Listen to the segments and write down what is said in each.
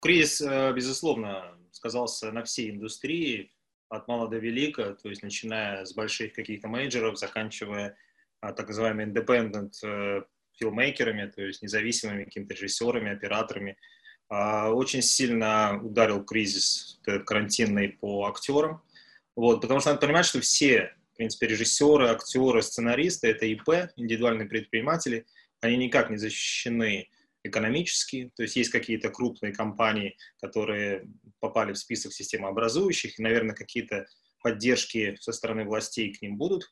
Кризис, э, безусловно, сказался на всей индустрии, от мала до велика, то есть начиная с больших каких-то менеджеров, заканчивая а, так называемыми independent э, филмейкерами, то есть независимыми какими-то режиссерами, операторами. А, очень сильно ударил кризис карантинный по актерам, вот, потому что надо понимать, что все, в принципе, режиссеры, актеры, сценаристы — это ИП, индивидуальные предприниматели, они никак не защищены экономически, то есть есть какие-то крупные компании, которые попали в список системообразующих, и, наверное, какие-то поддержки со стороны властей к ним будут.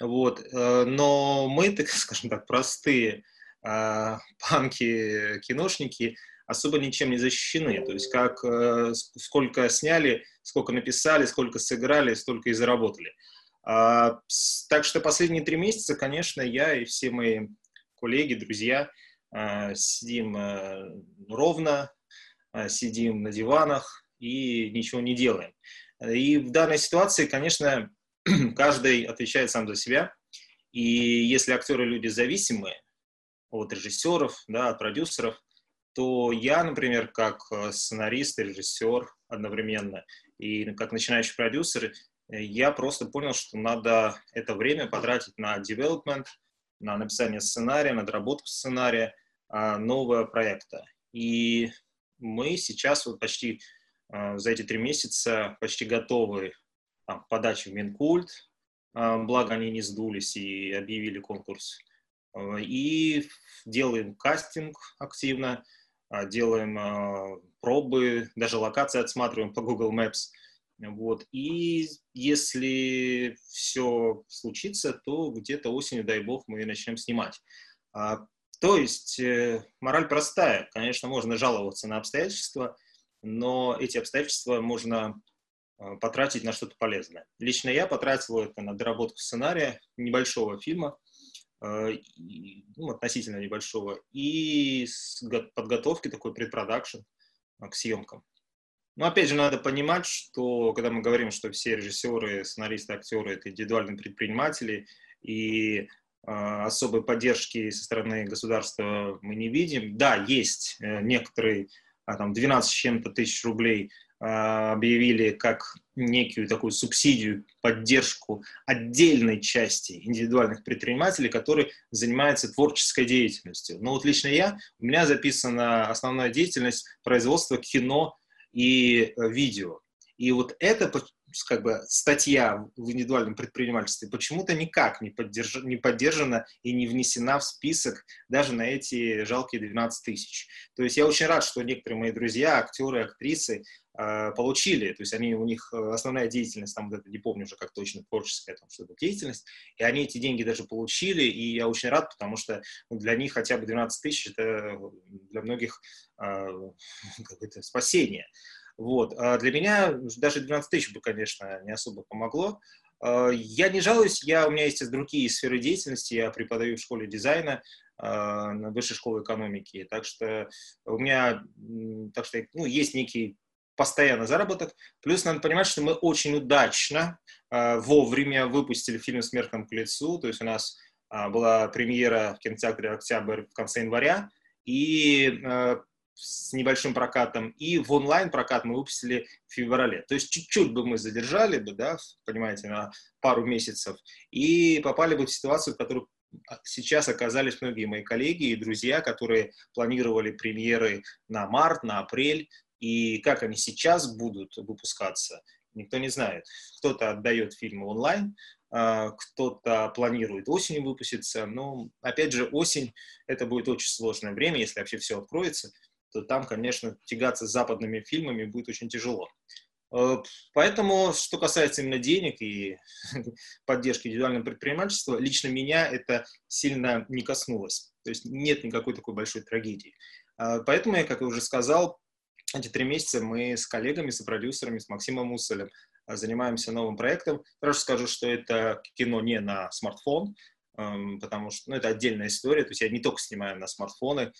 Вот. Э, но мы, так скажем так, простые э, панки, киношники, особо ничем не защищены. То есть как э, сколько сняли, сколько написали, сколько сыграли, столько и заработали. А, так что последние три месяца, конечно, я и все мои коллеги, друзья сидим ровно, сидим на диванах и ничего не делаем. И в данной ситуации, конечно, каждый отвечает сам за себя. И если актеры люди зависимые от режиссеров, да, от продюсеров, то я, например, как э, сценарист и режиссер одновременно, и как начинающий продюсер, я просто понял, что надо это время потратить на development, на написание сценария, на доработку сценария а, нового проекта. И мы сейчас вот почти а, за эти три месяца почти готовы там, подачи в Минкульт, а, благо они не сдулись и объявили конкурс. А, и делаем кастинг активно, а, делаем пробы, даже локации отсматриваем по Google Maps. Вот. И если все случится, то где-то осенью, дай бог, мы начнем снимать. То есть э, мораль простая. Конечно, можно жаловаться на обстоятельства, но эти обстоятельства можно Э, потратить на что-то полезное. Лично я потратил это на доработку сценария небольшого фильма, э, ну, относительно небольшого, и подготовки такой предпродакшн к съемкам. Но опять же, надо понимать, что когда мы говорим, что все режиссеры, сценаристы, актеры — это индивидуальные предприниматели, и особой поддержки со стороны государства мы не видим. Да, есть э, некоторые, а, там, 12 с чем-то тысяч рублей а, объявили как некую такую субсидию, поддержку отдельной части индивидуальных предпринимателей, которые занимаются творческой деятельностью. Но вот лично я, у меня записана основная деятельность производства кино и э, видео. И вот это как бы статья в индивидуальном предпринимательстве почему-то никак не, поддерж... не поддержана и не внесена в список даже на эти жалкие 12 тысяч. То есть я очень рад, что некоторые мои друзья, актеры, актрисы э, получили, то есть они, у них э, основная деятельность, там, не помню уже как точно, творческая там что-то деятельность, и они эти деньги даже получили, и я очень рад, потому что ну, для них хотя бы 12 тысяч это для многих э, какое-то спасение. Вот. А для меня даже 12 тысяч бы, конечно, не особо помогло. А, я не жалуюсь, я, у меня есть другие сферы деятельности, я преподаю в школе дизайна, а, на высшей школе экономики, так что у меня так что, ну, есть некий постоянный заработок. Плюс надо понимать, что мы очень удачно вовремя выпустили фильм «Смерть к лицу», то есть у нас была премьера в кинотеатре «Октябрь» в конце января, и с небольшим прокатом, и в онлайн-прокат мы выпустили в феврале. То есть чуть-чуть бы мы задержали бы, да, понимаете, на пару месяцев, и попали бы в ситуацию, в которой сейчас оказались многие мои коллеги и друзья, которые планировали премьеры на март, на апрель, и как они сейчас будут выпускаться, никто не знает. Кто-то отдает фильмы онлайн, а, кто-то планирует осенью выпуститься, но, опять же, осень — это будет очень сложное время, если вообще все откроется, то там, конечно, тягаться с западными фильмами будет очень тяжело. Э, поэтому, что касается именно денег и поддержки индивидуального предпринимательства, лично меня это сильно не коснулось. То есть нет никакой такой большой трагедии. Э, поэтому я, как я уже сказал, эти три месяца мы с коллегами, с продюсерами, с Максимом Мусолем э, занимаемся новым проектом. Сразу скажу, что это кино не на смартфон, эм, потому что ну, это отдельная история. То есть я не только снимаю на смартфоны,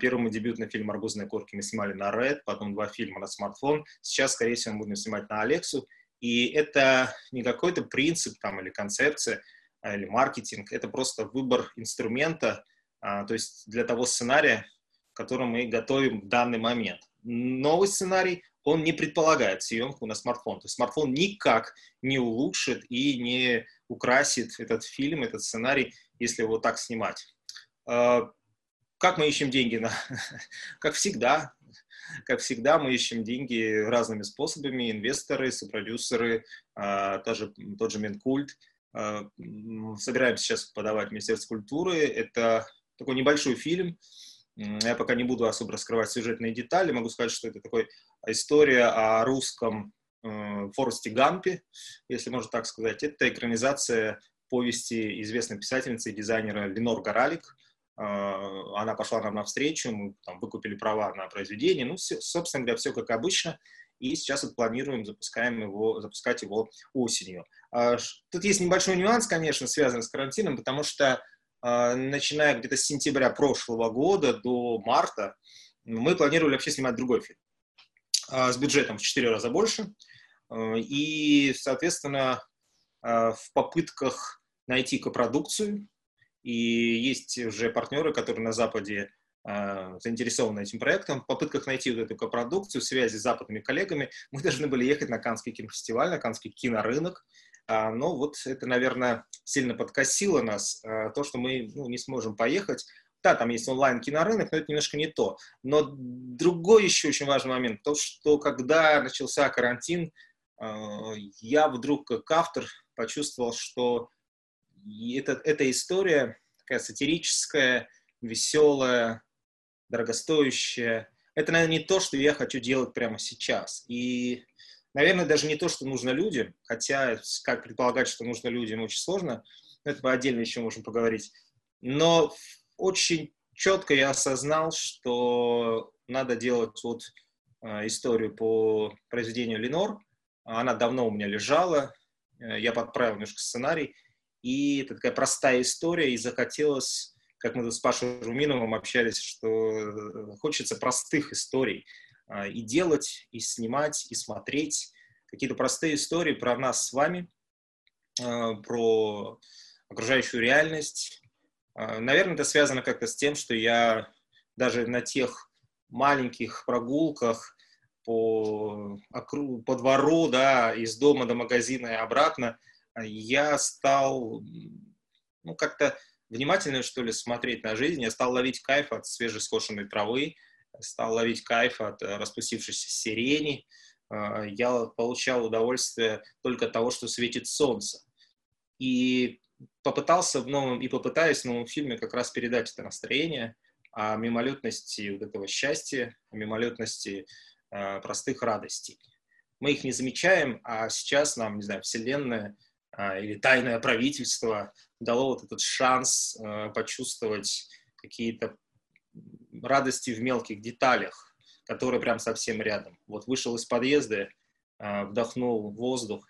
первый мой дебютный фильм «Арбузные корки» мы снимали на Red, потом два фильма на смартфон. Сейчас, скорее всего, мы будем снимать на Алексу. И это не какой-то принцип там, или концепция, а, или маркетинг. Это просто выбор инструмента, а, то есть для того сценария, который мы готовим в данный момент. новый сценарий, он не предполагает съемку на смартфон. То есть смартфон никак не улучшит и не украсит этот фильм, этот сценарий, если его так снимать. Как мы ищем деньги? Как всегда, как всегда, мы ищем деньги разными способами. Инвесторы, сопродюсеры, а, тоже, тот же Минкульт. А, собираемся сейчас подавать в Министерство культуры. Это такой небольшой фильм. Я пока не буду особо раскрывать сюжетные детали. Могу сказать, что это такой история о русском э, Форесте Гампе, если можно так сказать. Это экранизация повести известной писательницы и дизайнера Ленор Горалик – она пошла нам навстречу, мы там, выкупили права на произведение, ну, все, собственно говоря, все как обычно, и сейчас вот планируем запускаем его, запускать его осенью. А, тут есть небольшой нюанс, конечно, связанный с карантином, потому что а, начиная где-то с сентября прошлого года до марта мы планировали вообще снимать другой фильм с бюджетом в 4 раза больше, и, соответственно, в попытках найти копродукцию, и есть уже партнеры, которые на Западе э, заинтересованы этим проектом. В попытках найти вот эту копродукцию, связи с западными коллегами, мы должны были ехать на Каннский кинофестиваль, на Каннский кинорынок. А, но вот это, наверное, сильно подкосило нас, а, то, что мы ну, не сможем поехать. Да, там есть онлайн-кинорынок, но это немножко не то. Но другой еще очень важный момент, то, что когда начался карантин, я вдруг как автор почувствовал, что и это, эта история такая сатирическая, веселая, дорогостоящая. Это, наверное, не то, что я хочу делать прямо сейчас. И, наверное, даже не то, что нужно людям, хотя как предполагать, что нужно людям, очень сложно. Это мы отдельно еще можем поговорить. Но очень четко я осознал, что надо делать вот э, историю по произведению Ленор. Она давно у меня лежала, э, я подправил немножко сценарий, и это такая простая история, и захотелось, как мы с Пашей Руминовым общались, что хочется простых историй а, и делать, и снимать, и смотреть. Какие-то простые истории про нас с вами, а, про окружающую реальность. А, наверное, это связано как-то с тем, что я даже на тех маленьких прогулках по, по двору, да, из дома до магазина и обратно, я стал ну, как-то внимательно, что ли, смотреть на жизнь. Я стал ловить кайф от свежескошенной травы, стал ловить кайф от э, распустившейся сирени. А, я получал удовольствие только от того, что светит солнце. И попытался в новом, и попытаюсь в новом фильме как раз передать это настроение о мимолетности вот этого счастья, о мимолетности э, простых радостей. Мы их не замечаем, а сейчас нам, не знаю, Вселенная – или тайное правительство дало вот этот шанс а, почувствовать какие-то радости в мелких деталях, которые прям совсем рядом. Вот вышел из подъезда, а, вдохнул воздух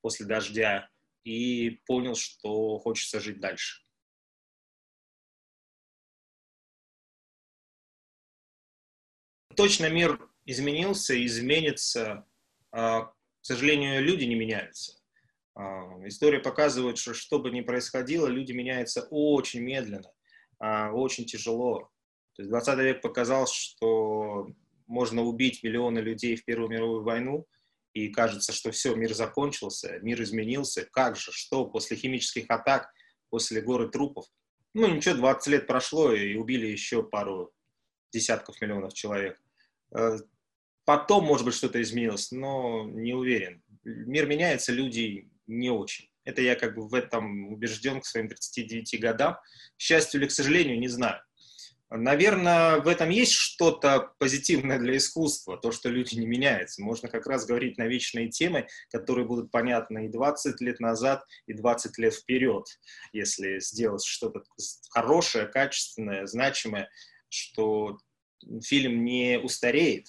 после дождя и понял, что хочется жить дальше. Точно мир изменился, изменится. К сожалению, люди не меняются. История показывает, что что бы ни происходило, люди меняются очень медленно, а, очень тяжело. То есть 20 век показал, что можно убить миллионы людей в Первую мировую войну, и кажется, что все, мир закончился, мир изменился. Как же, что после химических атак, после горы трупов? Ну ничего, 20 лет прошло, и убили еще пару десятков миллионов человек. Э, потом, может быть, что-то изменилось, но не уверен. Мир меняется, люди не очень. Это я как бы в этом убежден к своим 39 годам. К счастью или к сожалению, не знаю. Наверное, в этом есть что-то позитивное для искусства, то, что люди не меняются. Можно как раз говорить на вечные темы, которые будут понятны и 20 лет назад, и 20 лет вперед, если сделать что-то хорошее, качественное, значимое, что фильм не устареет.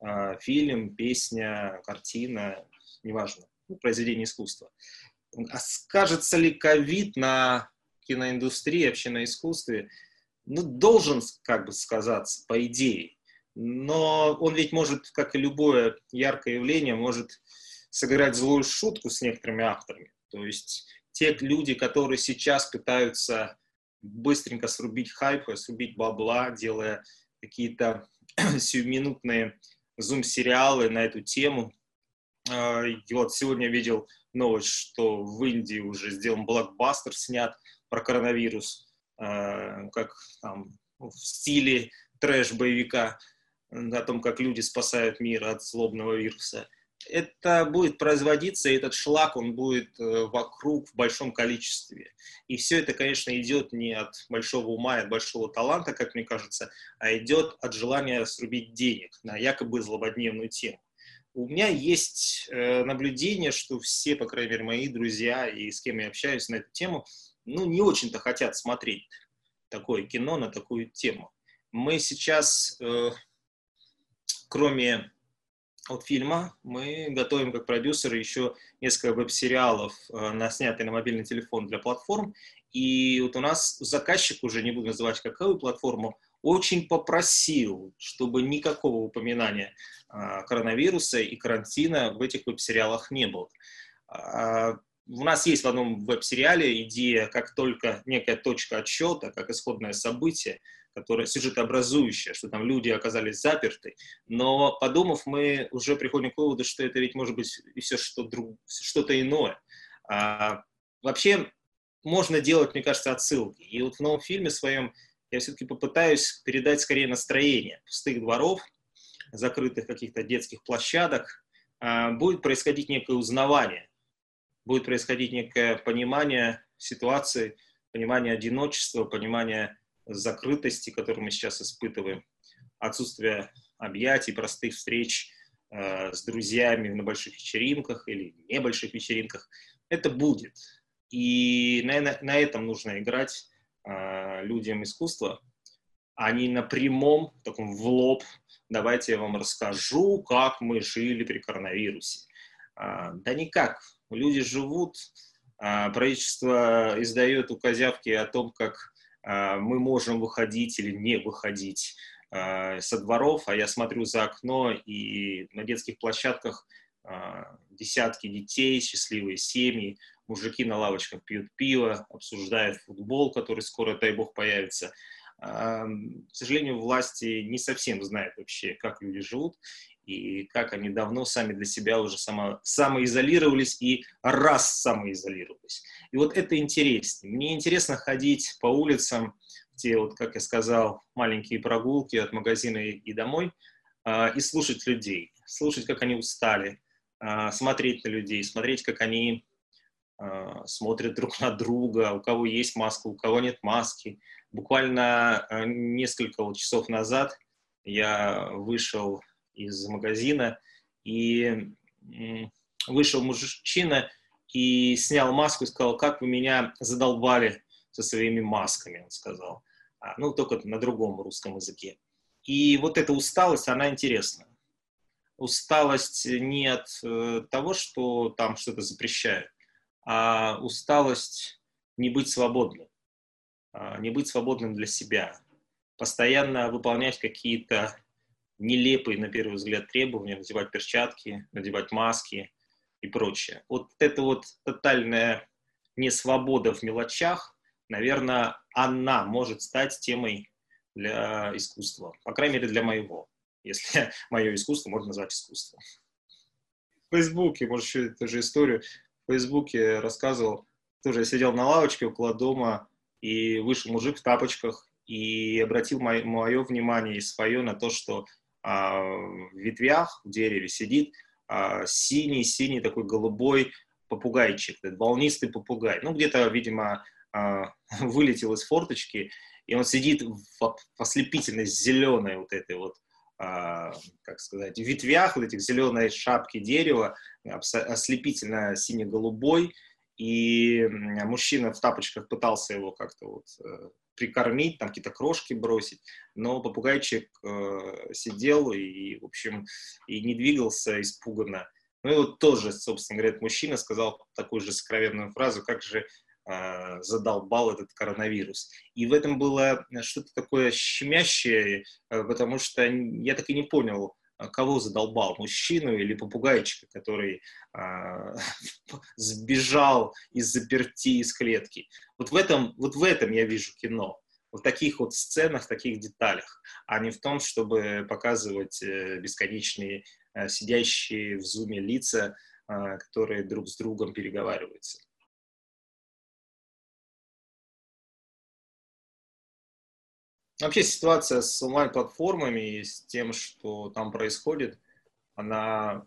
А фильм, песня, картина, неважно произведение искусства. А скажется ли ковид на киноиндустрии, вообще на искусстве? Ну, должен, как бы сказаться, по идее. Но он ведь может, как и любое яркое явление, может сыграть злую шутку с некоторыми авторами. То есть те люди, которые сейчас пытаются быстренько срубить хайп, срубить бабла, делая какие-то сиюминутные зум-сериалы на эту тему. А, и вот сегодня видел новость, что в Индии уже сделан блокбастер снят про коронавирус, а, как там в стиле трэш-боевика, о том, как люди спасают мир от злобного вируса это будет производиться, и этот шлак, он будет э, вокруг в большом количестве. И все это, конечно, идет не от большого ума и от большого таланта, как мне кажется, а идет от желания срубить денег на якобы злободневную тему. У меня есть э, наблюдение, что все, по крайней мере, мои друзья и с кем я общаюсь на эту тему, ну, не очень-то хотят смотреть такое кино на такую тему. Мы сейчас, э, кроме от фильма мы готовим как продюсеры еще несколько веб-сериалов, э, на снятые на мобильный телефон для платформ. И вот у нас заказчик, уже не буду называть какую платформу, очень попросил, чтобы никакого упоминания э, коронавируса и карантина в этих веб-сериалах не было. А, у нас есть в одном веб-сериале идея, как только некая точка отсчета, как исходное событие, которая сюжетообразующая, что там люди оказались заперты. Но подумав, мы уже приходим к выводу, что это ведь может быть все что-то иное. А, вообще можно делать, мне кажется, отсылки. И вот в новом фильме своем я все-таки попытаюсь передать скорее настроение пустых дворов, закрытых каких-то детских площадок. А, будет происходить некое узнавание, будет происходить некое понимание ситуации, понимание одиночества, понимание закрытости, которую мы сейчас испытываем, отсутствие объятий, простых встреч э, с друзьями на больших вечеринках или небольших вечеринках, это будет. И на, на, этом нужно играть людям искусства, а не на прямом, таком в лоб, давайте я вам расскажу, как мы жили при коронавирусе. Э, да никак. Люди живут, э, правительство издает указявки о том, как а, мы можем выходить или не выходить а, со дворов, а я смотрю за окно, и на детских площадках а, десятки детей, счастливые семьи, мужики на лавочках пьют пиво, обсуждают футбол, который скоро, дай бог, появится. К сожалению, власти не совсем знают вообще, как люди живут, и как они давно сами для себя уже само, самоизолировались и раз самоизолировались. И вот это интереснее. Мне интересно ходить по улицам, те, вот, как я сказал, маленькие прогулки от магазина и домой, э, и слушать людей, слушать, как они устали, э, смотреть на людей, смотреть, как они смотрят друг на друга, у кого есть маска, у кого нет маски. Буквально э, несколько вот часов назад я вышел из магазина, и вышел мужчина и снял маску и сказал, как вы меня задолбали со своими масками, он сказал. А, ну, только на другом русском языке. И вот эта усталость, она интересна. Усталость не от э, того, что там что-то запрещают, а усталость не быть свободным, а не быть свободным для себя, постоянно выполнять какие-то нелепые, на первый взгляд, требования, надевать перчатки, надевать маски и прочее. Вот эта вот тотальная несвобода в мелочах, наверное, она может стать темой для искусства. По крайней мере, для моего, если мое искусство можно назвать искусством. В Фейсбуке, может, еще эту же историю, в Фейсбуке рассказывал, тоже я сидел на лавочке около дома, и вышел мужик в тапочках и обратил мое, мое внимание и свое на то, что а, в ветвях, в дереве сидит синий-синий а, такой голубой попугайчик, волнистый попугай. Ну, где-то, видимо, а, вылетел из форточки, и он сидит в ослепительно зеленой вот этой вот, как сказать, ветвях, вот этих зеленой шапки дерева, ослепительно сине-голубой, и мужчина в тапочках пытался его как-то вот э, прикормить, там какие-то крошки бросить, но попугайчик э, сидел и, в общем, и не двигался испуганно. Ну и вот тоже, собственно говоря, этот мужчина сказал такую же сокровенную фразу, как же э, задолбал этот коронавирус. И в этом было что-то такое щемящее, э, потому что я так и не понял, а, кого задолбал, мужчину или попугайчика, который э, сбежал из заперти из клетки. Вот в этом, вот в этом я вижу кино. в таких вот сценах, в таких деталях, а не в том, чтобы показывать э, бесконечные э, сидящие в зуме лица, э, которые друг с другом переговариваются. Вообще ситуация с онлайн-платформами и с тем, что там происходит, она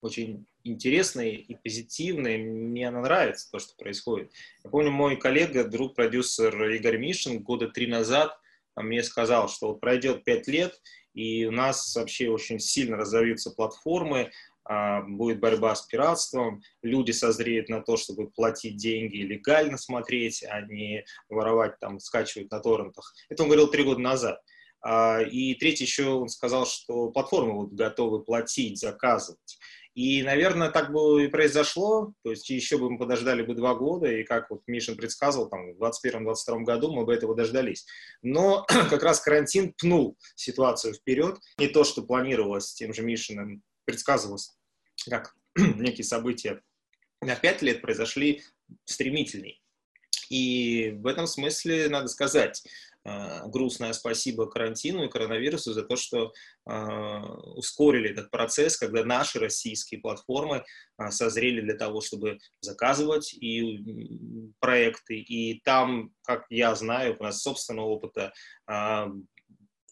очень интересная и позитивная. Мне она нравится, то, что происходит. Я помню, мой коллега, друг, продюсер Игорь Мишин года три назад мне сказал, что вот пройдет пять лет, и у нас вообще очень сильно разовьются платформы, а, будет борьба с пиратством, люди созреют на то, чтобы платить деньги и легально смотреть, а не воровать, там, скачивать на торрентах. Это он говорил три года назад. А, и третий еще он сказал, что платформы будут готовы платить, заказывать. И, наверное, так бы и произошло, то есть еще бы мы подождали бы два года, и как вот Мишин предсказывал, там, в 2021-2022 году мы бы этого дождались. Но как раз карантин пнул ситуацию вперед, не то, что планировалось тем же Мишиным, предсказывалось, как некие события на пять лет произошли стремительней. И в этом смысле надо сказать, Э, грустное спасибо карантину и коронавирусу за то, что э, ускорили этот процесс, когда наши российские платформы э, созрели для того, чтобы заказывать и проекты. И там, как я знаю, у нас собственного опыта,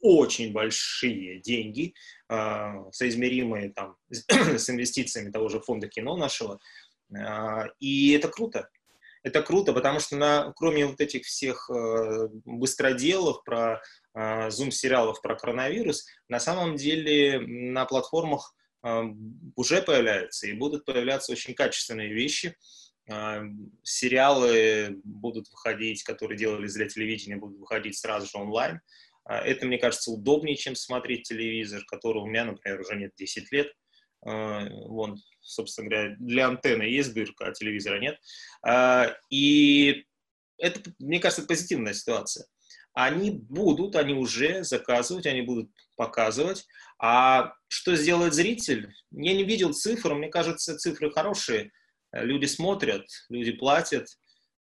очень большие деньги, соизмеримые там, с инвестициями того же фонда кино нашего. И это круто это круто, потому что на, кроме вот этих всех э, быстроделов про э, зум-сериалов про коронавирус, на самом деле на платформах уже появляются и будут появляться очень качественные вещи. Сериалы будут выходить, которые делались для телевидения, будут выходить сразу же онлайн. Это, мне кажется, удобнее, чем смотреть телевизор, который у меня, например, уже нет 10 лет. Э, вон, собственно говоря, для антенны есть дырка, а телевизора нет. А, и это, мне кажется, позитивная ситуация. Они будут, они уже заказывать, они будут показывать. А что сделает зритель? Я не видел цифр, мне кажется, цифры хорошие. Люди смотрят, люди платят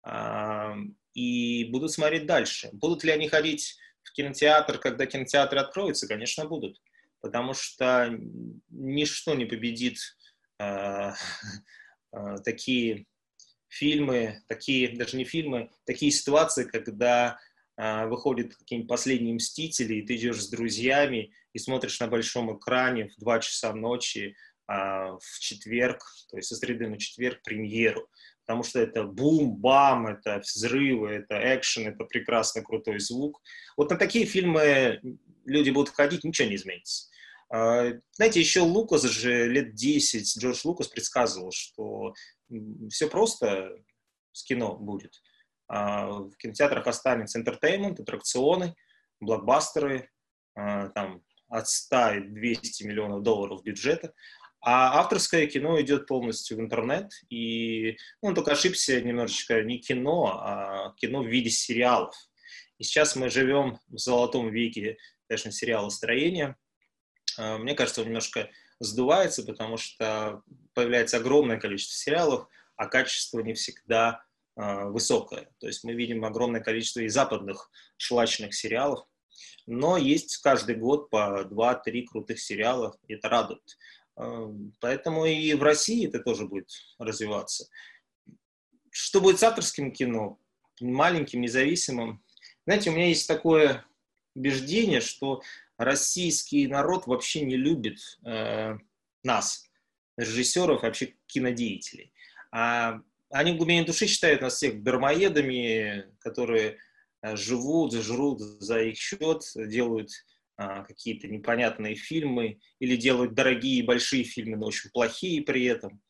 а, и будут смотреть дальше. Будут ли они ходить в кинотеатр, когда кинотеатры откроются? Конечно, будут потому что ничто не победит э, э, такие фильмы, такие, даже не фильмы, такие ситуации, когда э, выходят какие-нибудь последние «Мстители», и ты идешь с друзьями и смотришь на большом экране в 2 часа ночи э, в четверг, то есть со среды на четверг премьеру, потому что это бум-бам, это взрывы, это экшен, это прекрасный крутой звук. Вот на такие фильмы люди будут ходить, ничего не изменится. А, знаете, еще Лукас же лет 10, Джордж Лукас предсказывал, что все просто с кино будет. А, в кинотеатрах останется интертеймент, аттракционы, блокбастеры, а, там от 100 и 200 миллионов долларов бюджета, а авторское кино идет полностью в интернет, и ну, он только ошибся немножечко не кино, а кино в виде сериалов. И сейчас мы живем в золотом веке, конечно, сериалостроения, Э, мне кажется, он немножко сдувается, потому что появляется огромное количество сериалов, а качество не всегда э, высокое. То есть мы видим огромное количество и западных шлачных сериалов, но есть каждый год по 2-3 крутых сериала, и это радует. Э, поэтому и в России это тоже будет развиваться. Что будет с авторским кино? Маленьким, независимым. Знаете, у меня есть такое убеждение, что российский народ вообще не любит э, нас, режиссеров, вообще кинодеятелей. А они в глубине души считают нас всех дармоедами, которые э, живут, жрут за их счет, делают какие-то непонятные фильмы или делают дорогие большие фильмы, но очень плохие при этом.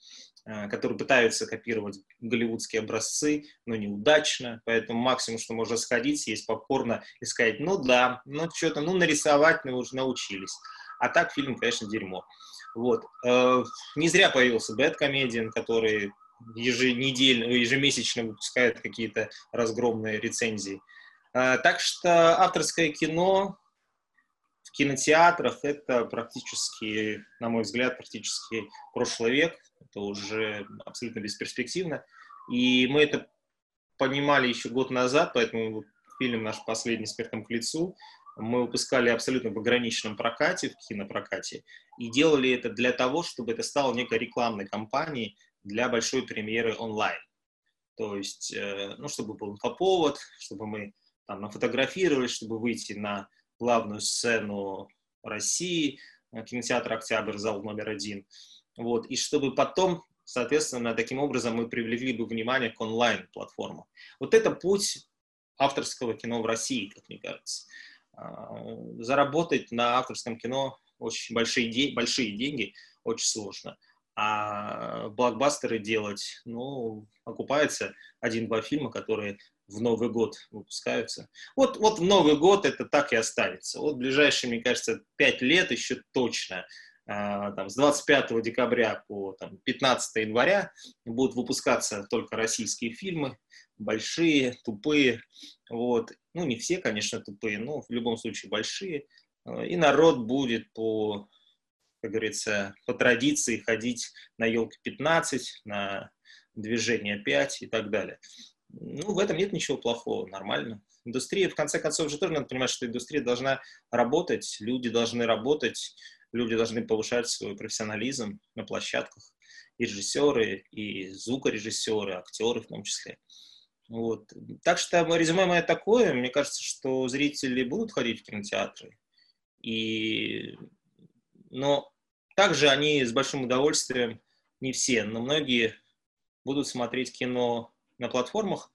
Э, которые пытаются копировать голливудские образцы, но неудачно, поэтому максимум, что можно сходить, съесть попкорна и сказать, ну да, ну что-то, ну нарисовать мы уже научились. А так фильм, конечно, дерьмо. Вот. Э, не зря появился Bad Comedian, который еженедельно, ежемесячно выпускает какие-то разгромные рецензии. Э, так что авторское кино кинотеатрах это практически, на мой взгляд, практически прошлый век это уже абсолютно бесперспективно. И мы это понимали еще год назад, поэтому фильм наш последний «Спиртом к лицу», мы выпускали абсолютно в ограниченном прокате, в кинопрокате, и делали это для того, чтобы это стало некой рекламной кампанией для большой премьеры онлайн. То есть, э, ну, чтобы был инфоповод, чтобы мы там нафотографировались, чтобы выйти на главную сцену России, кинотеатр «Октябрь», зал номер один. Вот, и чтобы потом, соответственно, таким образом мы привлекли бы внимание к онлайн-платформам. Вот это путь авторского кино в России, как мне кажется. А, заработать на авторском кино очень большие, большие деньги очень сложно. А блокбастеры делать, ну, окупается один-два фильма, которые в Новый год выпускаются. Вот, вот в Новый год это так и останется. Вот ближайшие, мне кажется, пять лет еще точно а, там, с 25 декабря по там, 15 января будут выпускаться только российские фильмы, большие, тупые, вот. Ну, не все, конечно, тупые, но в любом случае большие. А, и народ будет по, как говорится, по традиции ходить на елке 15, на движение 5 и так далее. Ну, в этом нет ничего плохого, нормально. Индустрия, в конце концов, же тоже надо понимать, что индустрия должна работать, люди должны работать, люди должны повышать свой профессионализм на площадках. И режиссеры, и звукорежиссеры, актеры в том числе. Вот. Так что резюме мое такое. Мне кажется, что зрители будут ходить в кинотеатры. И... Но также они с большим удовольствием, не все, но многие будут смотреть кино на платформах,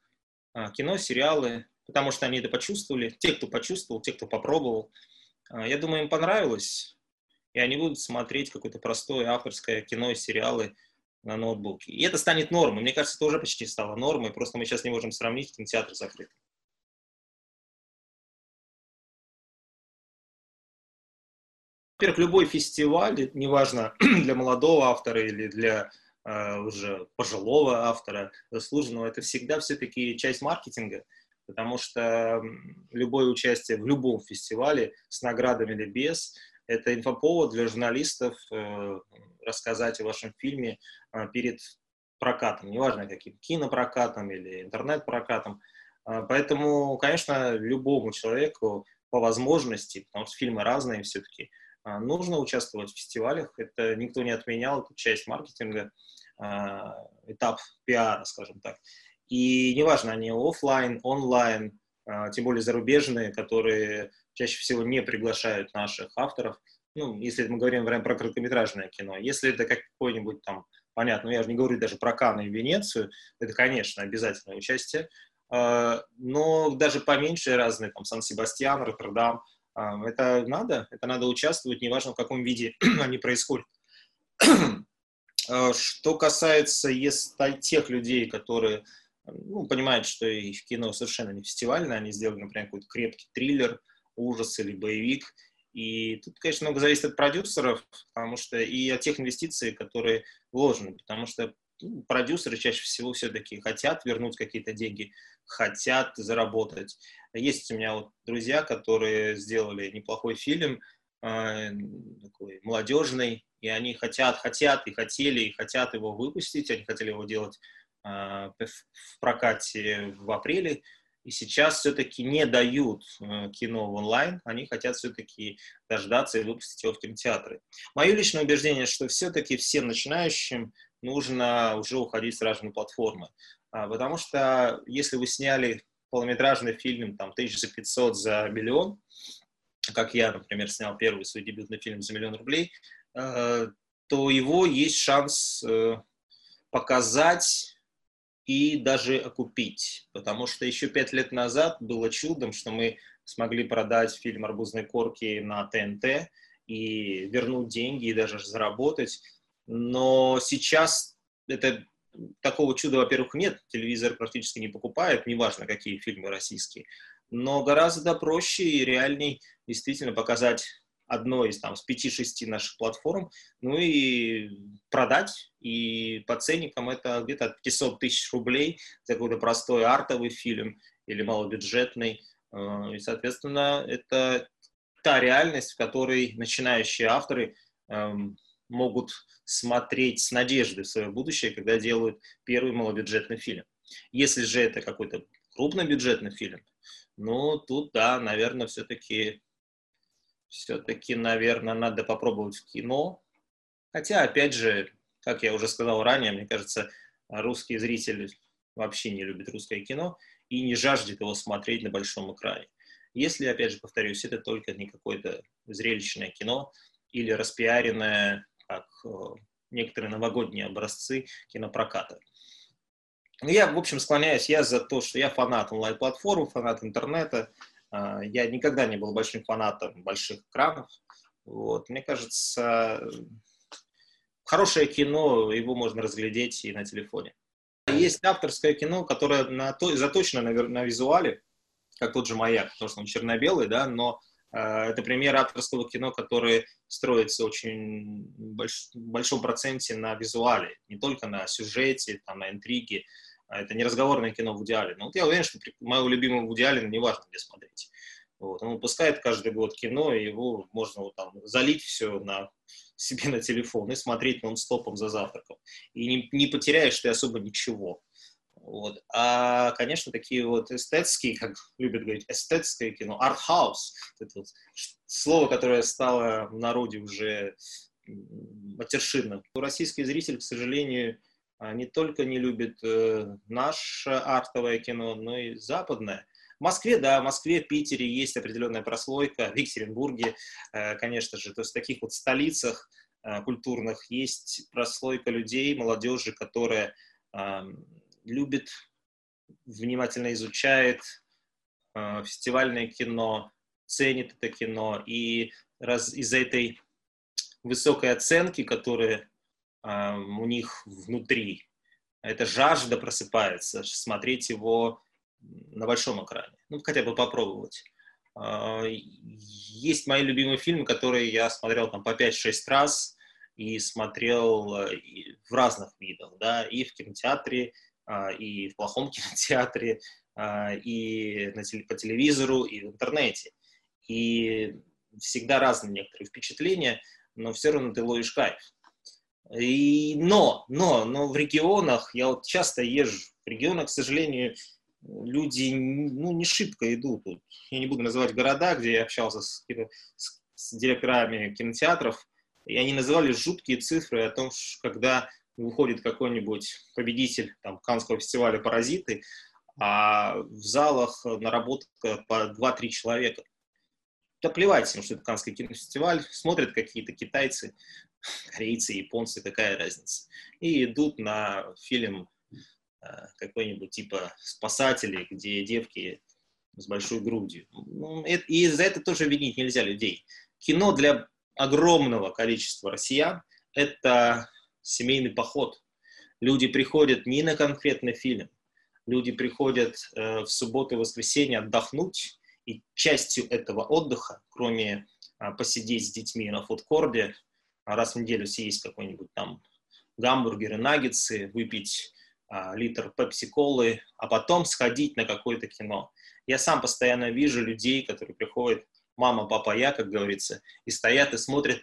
а, кино, сериалы, потому что они это почувствовали. Те, кто почувствовал, те, кто попробовал. А, я думаю, им понравилось и они будут смотреть какое-то простое авторское кино и сериалы на ноутбуке. И это станет нормой. Мне кажется, это уже почти стало нормой, просто мы сейчас не можем сравнить, кинотеатр закрыт. Во-первых, любой фестиваль, неважно для молодого автора или для э, уже пожилого автора, заслуженного, это всегда все-таки часть маркетинга, потому что любое участие в любом фестивале с наградами или без – это инфоповод для журналистов э, рассказать о вашем фильме э, перед прокатом, неважно каким, кинопрокатом или интернет-прокатом. Поэтому, конечно, любому человеку по возможности, потому что фильмы разные все-таки, нужно участвовать в фестивалях. Это никто не отменял, это часть маркетинга, этап пиара, скажем так. И неважно, они офлайн, онлайн, тем более зарубежные, которые чаще всего не приглашают наших авторов, ну, если мы говорим прям про короткометражное кино. Если это какой-нибудь там, понятно, я же не говорю даже про Канны и Венецию, это, конечно, обязательное участие, а, но даже поменьше разные, там, Сан-Себастьян, Роттердам, а, это надо, это надо участвовать, неважно, в каком виде они происходят. А, что касается если, тех людей, которые ну, понимают, что их кино совершенно не фестивальное, они сделали, например, какой-то крепкий триллер, ужас или боевик. И тут, конечно, много зависит от продюсеров, потому что и от тех инвестиций, которые вложены, потому что продюсеры чаще всего все-таки хотят вернуть какие-то деньги, хотят заработать. Есть у меня вот друзья, которые сделали неплохой фильм, э, такой молодежный, и они хотят, хотят и хотели, и хотят его выпустить, они хотели его делать э, в прокате в апреле, и сейчас все-таки не дают э, кино в онлайн, они хотят все-таки дождаться и выпустить его в кинотеатры. Мое личное убеждение, что все-таки всем начинающим нужно уже уходить сразу на платформы. А, потому что если вы сняли полнометражный фильм, там, тысяч за 500, за миллион, как я, например, снял первый свой дебютный фильм за миллион рублей, э, то его есть шанс э, показать и даже окупить. Потому что еще пять лет назад было чудом, что мы смогли продать фильм «Арбузные корки» на ТНТ и вернуть деньги, и даже заработать. Но сейчас это такого чуда, во-первых, нет. Телевизор практически не покупает, неважно, какие фильмы российские. Но гораздо проще и реальней действительно показать одной из там с 5-6 наших платформ, ну и продать, и по ценникам это где-то от 500 тысяч рублей за какой-то простой артовый фильм или малобюджетный, э, и, соответственно, это та реальность, в которой начинающие авторы эм, могут смотреть с надеждой в свое будущее, когда делают первый малобюджетный фильм. Если же это какой-то крупнобюджетный фильм, Ну, тут, да, наверное, все-таки, все-таки, наверное, надо попробовать в кино. Хотя, опять же, как я уже сказал ранее, мне кажется, русский зритель вообще не любит русское кино и не жаждет его смотреть на большом экране. Если, опять же, повторюсь, это только не какое-то зрелищное кино или распиаренное, как э, некоторые новогодние образцы кинопроката. Ну, я, в общем, склоняюсь, я за то, что я фанат онлайн-платформ, фанат интернета. А, я никогда не был большим фанатом больших экранов. Вот. Мне кажется, хорошее кино, его можно разглядеть и на телефоне. Есть авторское кино, которое на то, заточено на, на визуале, как тот же «Маяк», потому что он черно-белый, да, но это пример авторского кино, которое строится очень больш, в большом проценте на визуале, не только на сюжете, там, на интриге. Это не разговорное кино в идеале. Но вот я уверен, что моего любимого Вуди Аллена не важно где смотреть. Вот. Он выпускает каждый год кино, и его можно вот там залить все на себе на телефон и смотреть нон-стопом за завтраком. И не, не потеряешь ты особо ничего. Вот. А, конечно, такие вот эстетские, как любят говорить, эстетское кино, арт-хаус, это вот слово, которое стало в народе уже матершинным. Российский зритель, к сожалению, а, не только не любит э, наше артовое кино, но и западное. В Москве, да, в Москве, Питере есть определенная прослойка, в Екатеринбурге, э, конечно же, то есть в таких вот столицах э, культурных есть прослойка людей, молодежи, которая любит, внимательно изучает э, фестивальное кино, ценит это кино, и раз из-за этой высокой оценки, которая у них внутри, эта жажда просыпается, смотреть его на большом экране. Ну, хотя бы попробовать. А, есть мои любимые фильмы, которые я смотрел там по 5-6 раз и смотрел э, в разных видах, да, и в кинотеатре, и в плохом кинотеатре, а, и по телевизору, и в интернете. И всегда разные некоторые впечатления, но все равно ты ловишь кайф. И, но, но, но в регионах, я вот часто езжу, в регионах, к сожалению, люди ну, не шибко идут. Я не буду называть города, где я общался с, с, с директорами кинотеатров, и они называли жуткие цифры о том, когда выходит какой-нибудь победитель там, Каннского фестиваля «Паразиты», а в залах наработка по 2-3 человека. Да плевать им, что это Каннский кинофестиваль, смотрят какие-то китайцы, корейцы, японцы, какая разница. И идут на фильм Э, какой-нибудь типа спасателей, где девки с большой грудью. Ну, и за это тоже винить нельзя людей. Кино для огромного количества россиян – это семейный поход. Люди приходят не на конкретный фильм, люди приходят э, в субботу и воскресенье отдохнуть, и частью этого отдыха, кроме э, посидеть с детьми на фудкорде, раз в неделю съесть какой-нибудь там гамбургеры, наггетсы, выпить а, литр пепси-колы, а потом сходить на какое-то кино. Я сам постоянно вижу людей, которые приходят, мама, папа, я, как говорится, и стоят и смотрят,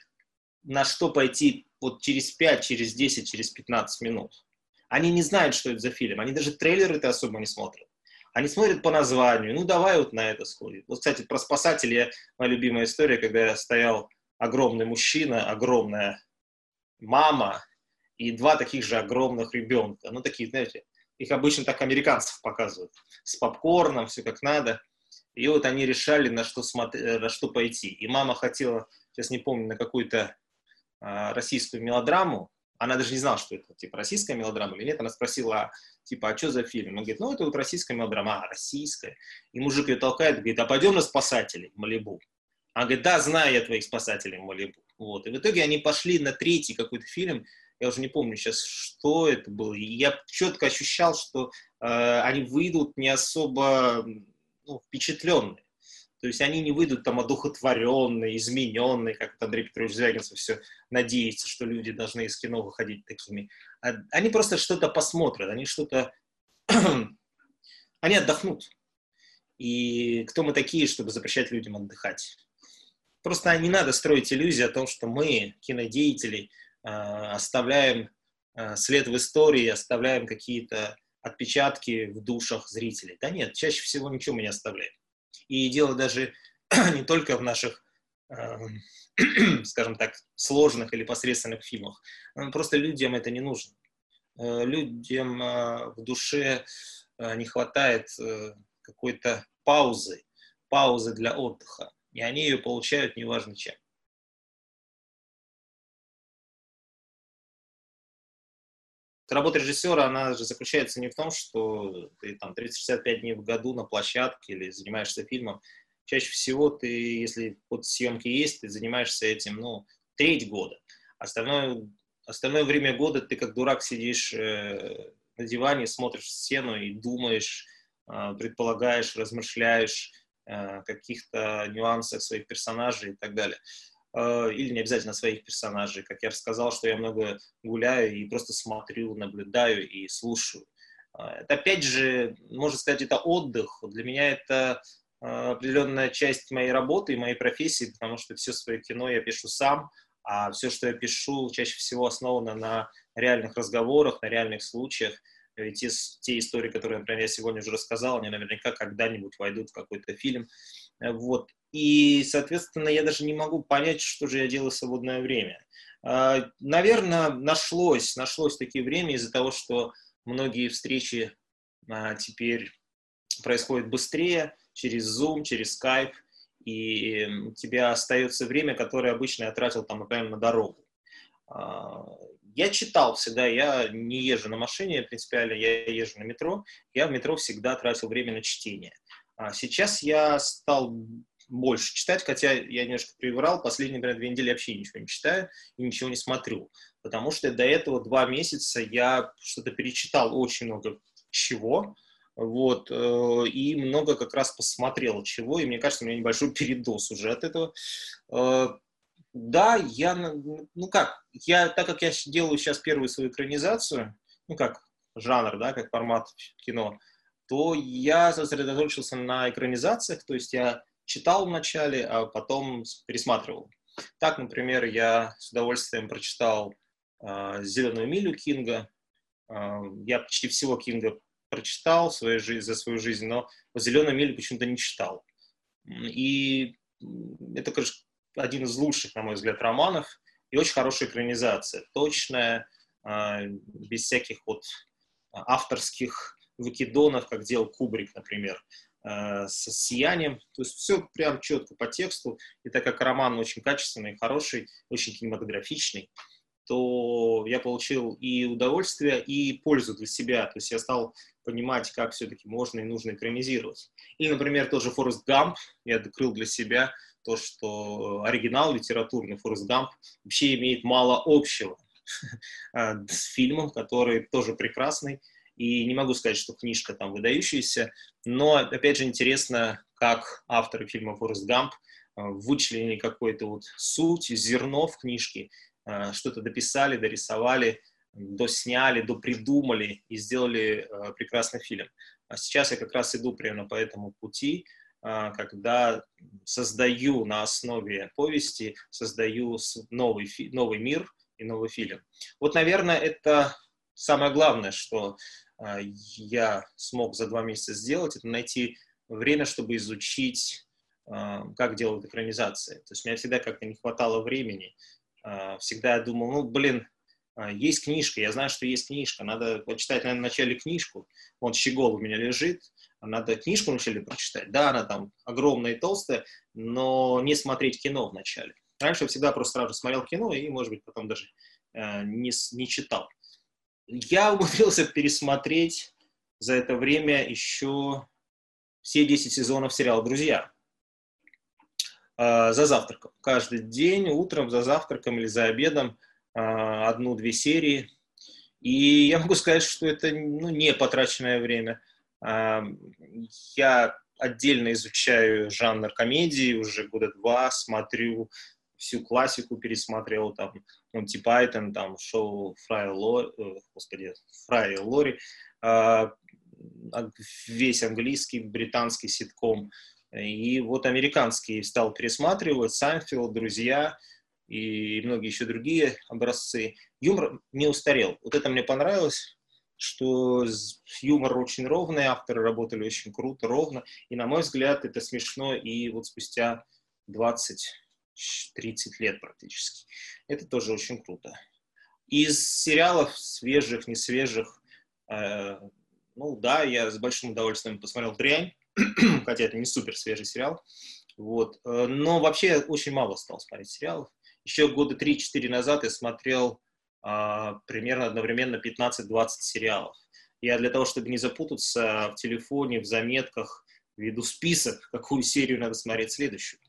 на что пойти вот через 5, через 10, через 15 минут. Они не знают, что это за фильм, они даже трейлеры-то особо не смотрят. Они смотрят по названию, ну давай вот на это сходим. Вот, кстати, про спасателя моя любимая история, когда я стоял огромный мужчина, огромная мама и два таких же огромных ребенка. Ну, такие, знаете, их обычно так американцев показывают. С попкорном, все как надо. И вот они решали, на что, смотри, э, на что пойти. И мама хотела, сейчас не помню, на какую-то российскую мелодраму. Она даже не знала, что это, типа, российская мелодрама или нет. Она спросила, типа, а что за фильм? Он говорит, ну, это вот российская мелодрама. А, российская. И мужик ее толкает, говорит, а пойдем на спасателей в Малибу. Она говорит, да, знаю я твоих спасателей в Малибу. Вот. И в итоге они пошли на третий какой-то фильм, я уже не помню сейчас, что это было. И я четко ощущал, что э, они выйдут не особо ну, впечатленные. То есть они не выйдут там одухотворенные, измененные, как Андрей Петрович Звягинцев все надеется, что люди должны из кино выходить такими. А они просто что-то посмотрят, они что-то... они отдохнут. И кто мы такие, чтобы запрещать людям отдыхать? Просто не надо строить иллюзии о том, что мы, кинодеятели, Э, оставляем э, след в истории, оставляем какие-то отпечатки в душах зрителей. Да нет, чаще всего ничего мы не оставляем. И дело даже не только в наших, э, скажем так, сложных или посредственных фильмах. Просто людям это не нужно. Э, людям э, в душе э, не хватает э, какой-то паузы, паузы для отдыха. И они ее получают неважно чем. Работа режиссера, она же заключается не в том, что ты там 365 дней в году на площадке или занимаешься фильмом. Чаще всего ты, если вот съемки есть, ты занимаешься этим, ну, треть года. Остальное, остальное время года ты как дурак сидишь э, на диване, смотришь в стену и думаешь, э, предполагаешь, размышляешь э, каких-то нюансах своих персонажей и так далее. Э, или не обязательно своих персонажей. Как я рассказал, что я много гуляю и просто смотрю, наблюдаю и слушаю. Э, это, опять же, можно сказать, это отдых. Для меня это э, определенная часть моей работы и моей профессии, потому что все свое кино я пишу сам, а все, что я пишу, чаще всего основано на реальных разговорах, на реальных случаях. Ведь те, те истории, которые, например, я сегодня уже рассказал, они наверняка когда-нибудь войдут в какой-то фильм. Вот. И, соответственно, я даже не могу понять, что же я делаю в свободное время. А, Наверное, нашлось, нашлось такие время из-за того, что многие встречи теперь происходят быстрее, через Zoom, через Skype, и у тебя остается время, которое обычно я тратил, там, например, на дорогу. А, я читал всегда, я не езжу на машине принципиально, я езжу на метро, я в метро всегда тратил время на чтение. Сейчас я стал больше читать, хотя я немножко приврал, последние, например, две недели вообще ничего не читаю и ничего не смотрю, потому что до этого два месяца я что-то перечитал очень много чего, вот, э, и много как раз посмотрел чего, и мне кажется, у меня небольшой передоз уже от этого. Да, я, ну как, я, так как я делаю сейчас первую свою экранизацию, ну как, жанр, да, как формат кино, то я сосредоточился на экранизациях, то есть я читал вначале, а потом пересматривал. Так, например, я с удовольствием прочитал э, «Зеленую милю» Кинга. Э, я почти всего Кинга прочитал свою жизнь, за свою жизнь, но «Зеленую милю» почему-то не читал. И это, конечно, один из лучших, на мой взгляд, романов и очень хорошая экранизация, точная, э, без всяких вот авторских выкидонов, как делал Кубрик, например. Э, с сиянием. То есть все прям четко по тексту. И так как роман очень качественный, хороший, очень кинематографичный, то я получил и удовольствие, и пользу для себя. То есть я стал понимать, как все-таки можно и нужно экранизировать. Или, например, тот же Форест Гамп. Я открыл для себя то, что оригинал литературный Форест Гамп вообще имеет мало общего с фильмом, который тоже прекрасный, и не могу сказать, что книжка там выдающаяся, но, опять же, интересно, как авторы фильма «Форест Гамп» э, вычленили какую-то вот суть, зерно в книжке, э, что-то дописали, дорисовали, досняли, допридумали и сделали э, прекрасный фильм. А сейчас я как раз иду примерно по этому пути, когда создаю на основе повести, создаю новый, новый мир и новый фильм. Вот, наверное, это самое главное, что а, я смог за два месяца сделать, это найти время, чтобы изучить, а, как делают экранизации. То есть меня всегда как-то не хватало времени. А, всегда я думал, ну, блин, есть книжка, я знаю, что есть книжка, надо почитать, наверное, вначале книжку. Вон щегол у меня лежит, надо книжку вначале прочитать. Да, она там огромная и толстая, но не смотреть кино вначале. Раньше я всегда просто сразу смотрел кино и, может быть, потом даже э, не, не читал. Я умудрился пересмотреть за это время еще все 10 сезонов сериала «Друзья» а, за завтраком. Каждый день утром за завтраком или за обедом а, одну-две серии. И я могу сказать, что это ну, не потраченное время. А, я отдельно изучаю жанр комедии уже года два, смотрю всю классику пересмотрел, там, Монти Пайтон, там, шоу Лори, э, господи, Фрая Лори, весь английский, британский ситком, и вот американский стал пересматривать, Сайнфелд, «Друзья», и многие еще другие образцы. Юмор не устарел. Вот это мне понравилось. что юмор очень ровный, авторы работали очень круто, ровно. И, на мой взгляд, это смешно и вот спустя 20-30 лет практически. Это тоже очень круто. Из сериалов свежих, не свежих, э, ну да, я с большим удовольствием посмотрел «Дрянь», хотя это не супер свежий сериал. Вот. Э, но вообще очень мало стал смотреть сериалов. Еще года 3-4 назад я смотрел а, примерно одновременно 15-20 сериалов. Я для того, чтобы не запутаться в телефоне, в заметках, веду список, какую серию надо смотреть следующую.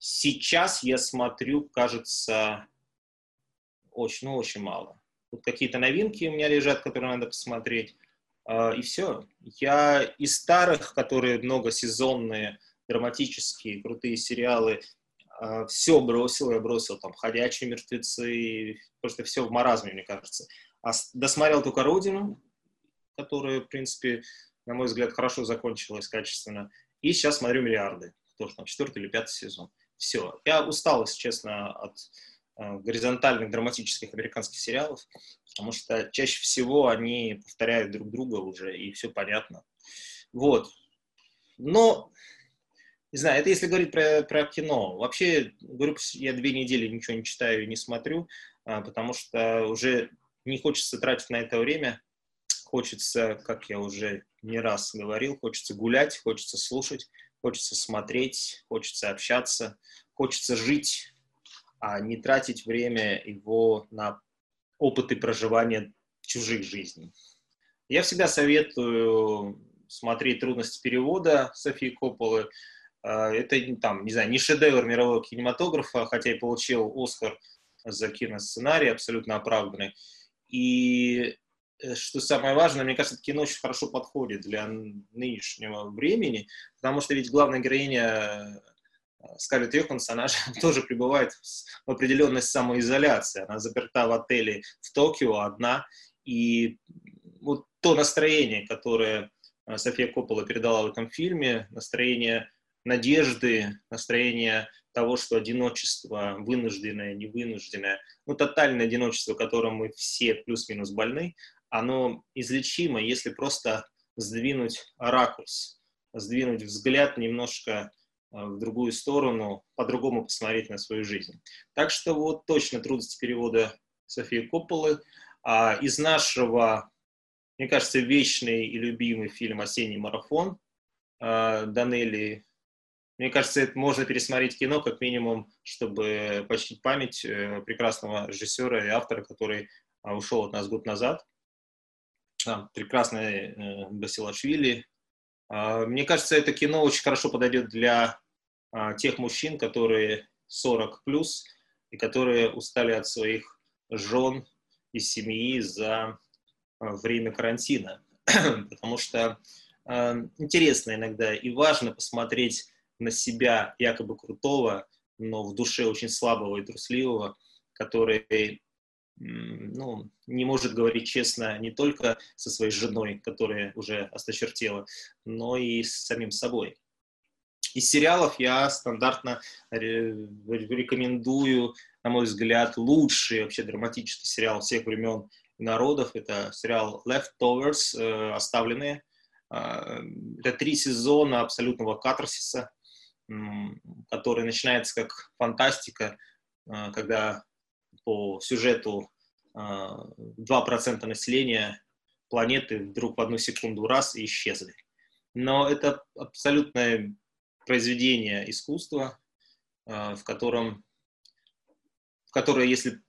Сейчас я смотрю, кажется, очень, ну, очень мало. Тут какие-то новинки у меня лежат, которые надо посмотреть. А, и все. Я из старых, которые многосезонные, драматические, крутые сериалы, а, все бросил, я бросил там «Ходячие мертвецы», просто все в маразме, мне кажется. А досмотрел только «Родину», которая, в принципе, на мой взгляд, хорошо закончилась, качественно. И сейчас смотрю «Миллиарды», тоже там четвертый или пятый сезон. Все. Я устал, если честно, от э, горизонтальных драматических американских сериалов, потому что чаще всего они повторяют друг друга уже, и все понятно. Вот. Но не знаю, это если говорить про, про кино. Вообще, говорю, я две недели ничего не читаю и не смотрю, а, потому что уже не хочется тратить на это время. Хочется, как я уже не раз говорил, хочется гулять, хочется слушать, хочется смотреть, хочется общаться, хочется жить, а не тратить время его на опыты проживания чужих жизней. Я всегда советую смотреть «Трудности перевода» Софии Копполы, это там, не знаю, не шедевр мирового кинематографа, хотя и получил Оскар за киносценарий, абсолютно оправданный. И э, что самое важное, мне кажется, кино очень хорошо подходит для нынешнего времени, потому что ведь главная героиня э, Скарлетт Йоханссон, она же тоже пребывает в определенной самоизоляции. Она заперта в отеле в Токио одна, и вот то настроение, которое э, София Коппола передала в этом фильме, настроение надежды, настроение того, что одиночество, вынужденное, невынужденное, ну, тотальное одиночество, которым мы все плюс-минус больны, оно излечимо, если просто сдвинуть ракурс, сдвинуть взгляд немножко э, в другую сторону, по-другому посмотреть на свою жизнь. Так что вот точно трудности перевода Софии Копполы. А из нашего, мне кажется, вечный и любимый фильм «Осенний марафон» э, Данели мне кажется, это можно пересмотреть кино, как минимум, чтобы почтить память э, прекрасного режиссера и автора, который а, ушел от нас год назад. Прекрасный э, Басилашвили. А, мне кажется, это кино очень хорошо подойдет для а, тех мужчин, которые 40 плюс и которые устали от своих жен и семьи за время карантина. Потому что интересно иногда и важно посмотреть на себя якобы крутого, но в душе очень слабого и трусливого, который ну, не может говорить честно не только со своей женой, которая уже осточертела, но и с самим собой. Из сериалов я стандартно рекомендую, на мой взгляд, лучший вообще драматический сериал всех времен и народов. Это сериал Leftovers, э, «Оставленные». А, это три сезона абсолютного катарсиса, который начинается как фантастика, а, когда по сюжету 2% а, населения планеты вдруг в одну секунду раз и исчезли. Но это абсолютное произведение искусства, а, в котором, в которое, если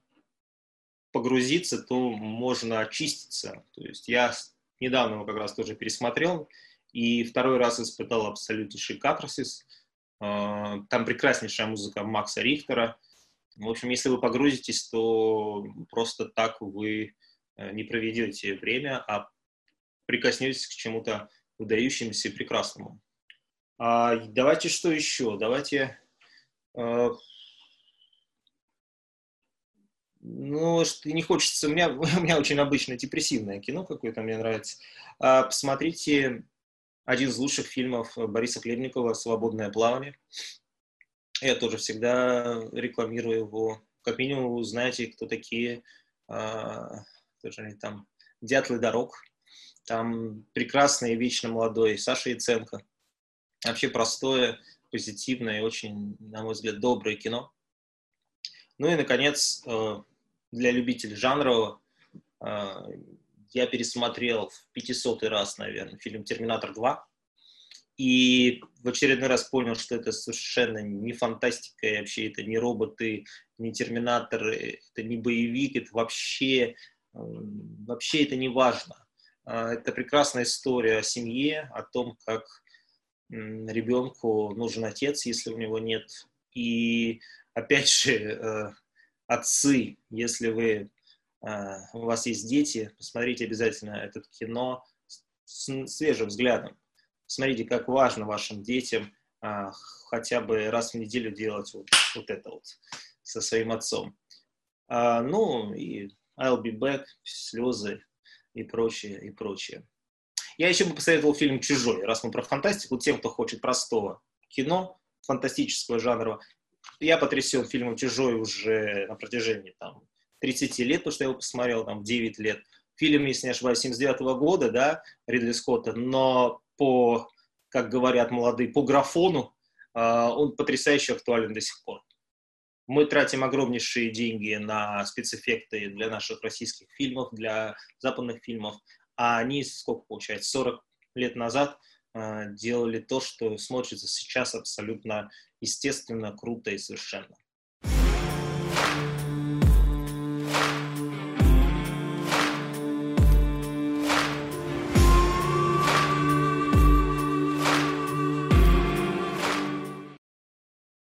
погрузиться, то можно очиститься. То есть я недавно его как раз тоже пересмотрел, и второй раз испытал абсолютнейший катарсис – там прекраснейшая музыка Макса Рихтера. В общем, если вы погрузитесь, то просто так вы э, не проведете время, а прикоснетесь к чему-то выдающемуся и прекрасному. А давайте что еще? Давайте... Э, ну, что не хочется... У меня, у меня очень обычное депрессивное кино какое-то мне нравится. А, посмотрите один из лучших фильмов Бориса Хлебникова «Свободное плавание». Я тоже всегда рекламирую его. Как минимум, вы знаете, кто такие, а, кто же они там, «Дятлы дорог». Там прекрасный и вечно молодой Саша Яценко. Вообще простое, позитивное и очень, на мой взгляд, доброе кино. Ну и, наконец, э, для любителей жанрового э, я пересмотрел в 500 раз, наверное, фильм «Терминатор 2». И в очередной раз понял, что это совершенно не фантастика, и вообще это не роботы, не терминатор, это не боевик, это вообще, вообще это не важно. А, это прекрасная история о семье, о том, как ребенку нужен отец, если у него нет. И опять же, э, отцы, если вы, у вас есть дети, посмотрите обязательно это кино с свежим взглядом. Смотрите, как важно вашим детям а, хотя бы раз в неделю делать вот, вот это вот со своим отцом. А, ну и I'll be back, слезы и прочее, и прочее. Я еще бы посоветовал фильм «Чужой», раз мы про фантастику, тем, кто хочет простого кино, фантастического жанра. Я потрясен фильмом «Чужой» уже на протяжении там, 30 лет, потому что я его посмотрел там, в 9 лет. Фильм, если не ошибаюсь, 79 -го года, да, Ридли Скотта, но по, как говорят молодые, по графону а, он потрясающе актуален до сих пор. Мы тратим огромнейшие деньги на спецэффекты для наших российских фильмов, для западных фильмов, а они, сколько получается, 40 лет назад а, делали то, что смотрится сейчас абсолютно естественно, круто и совершенно.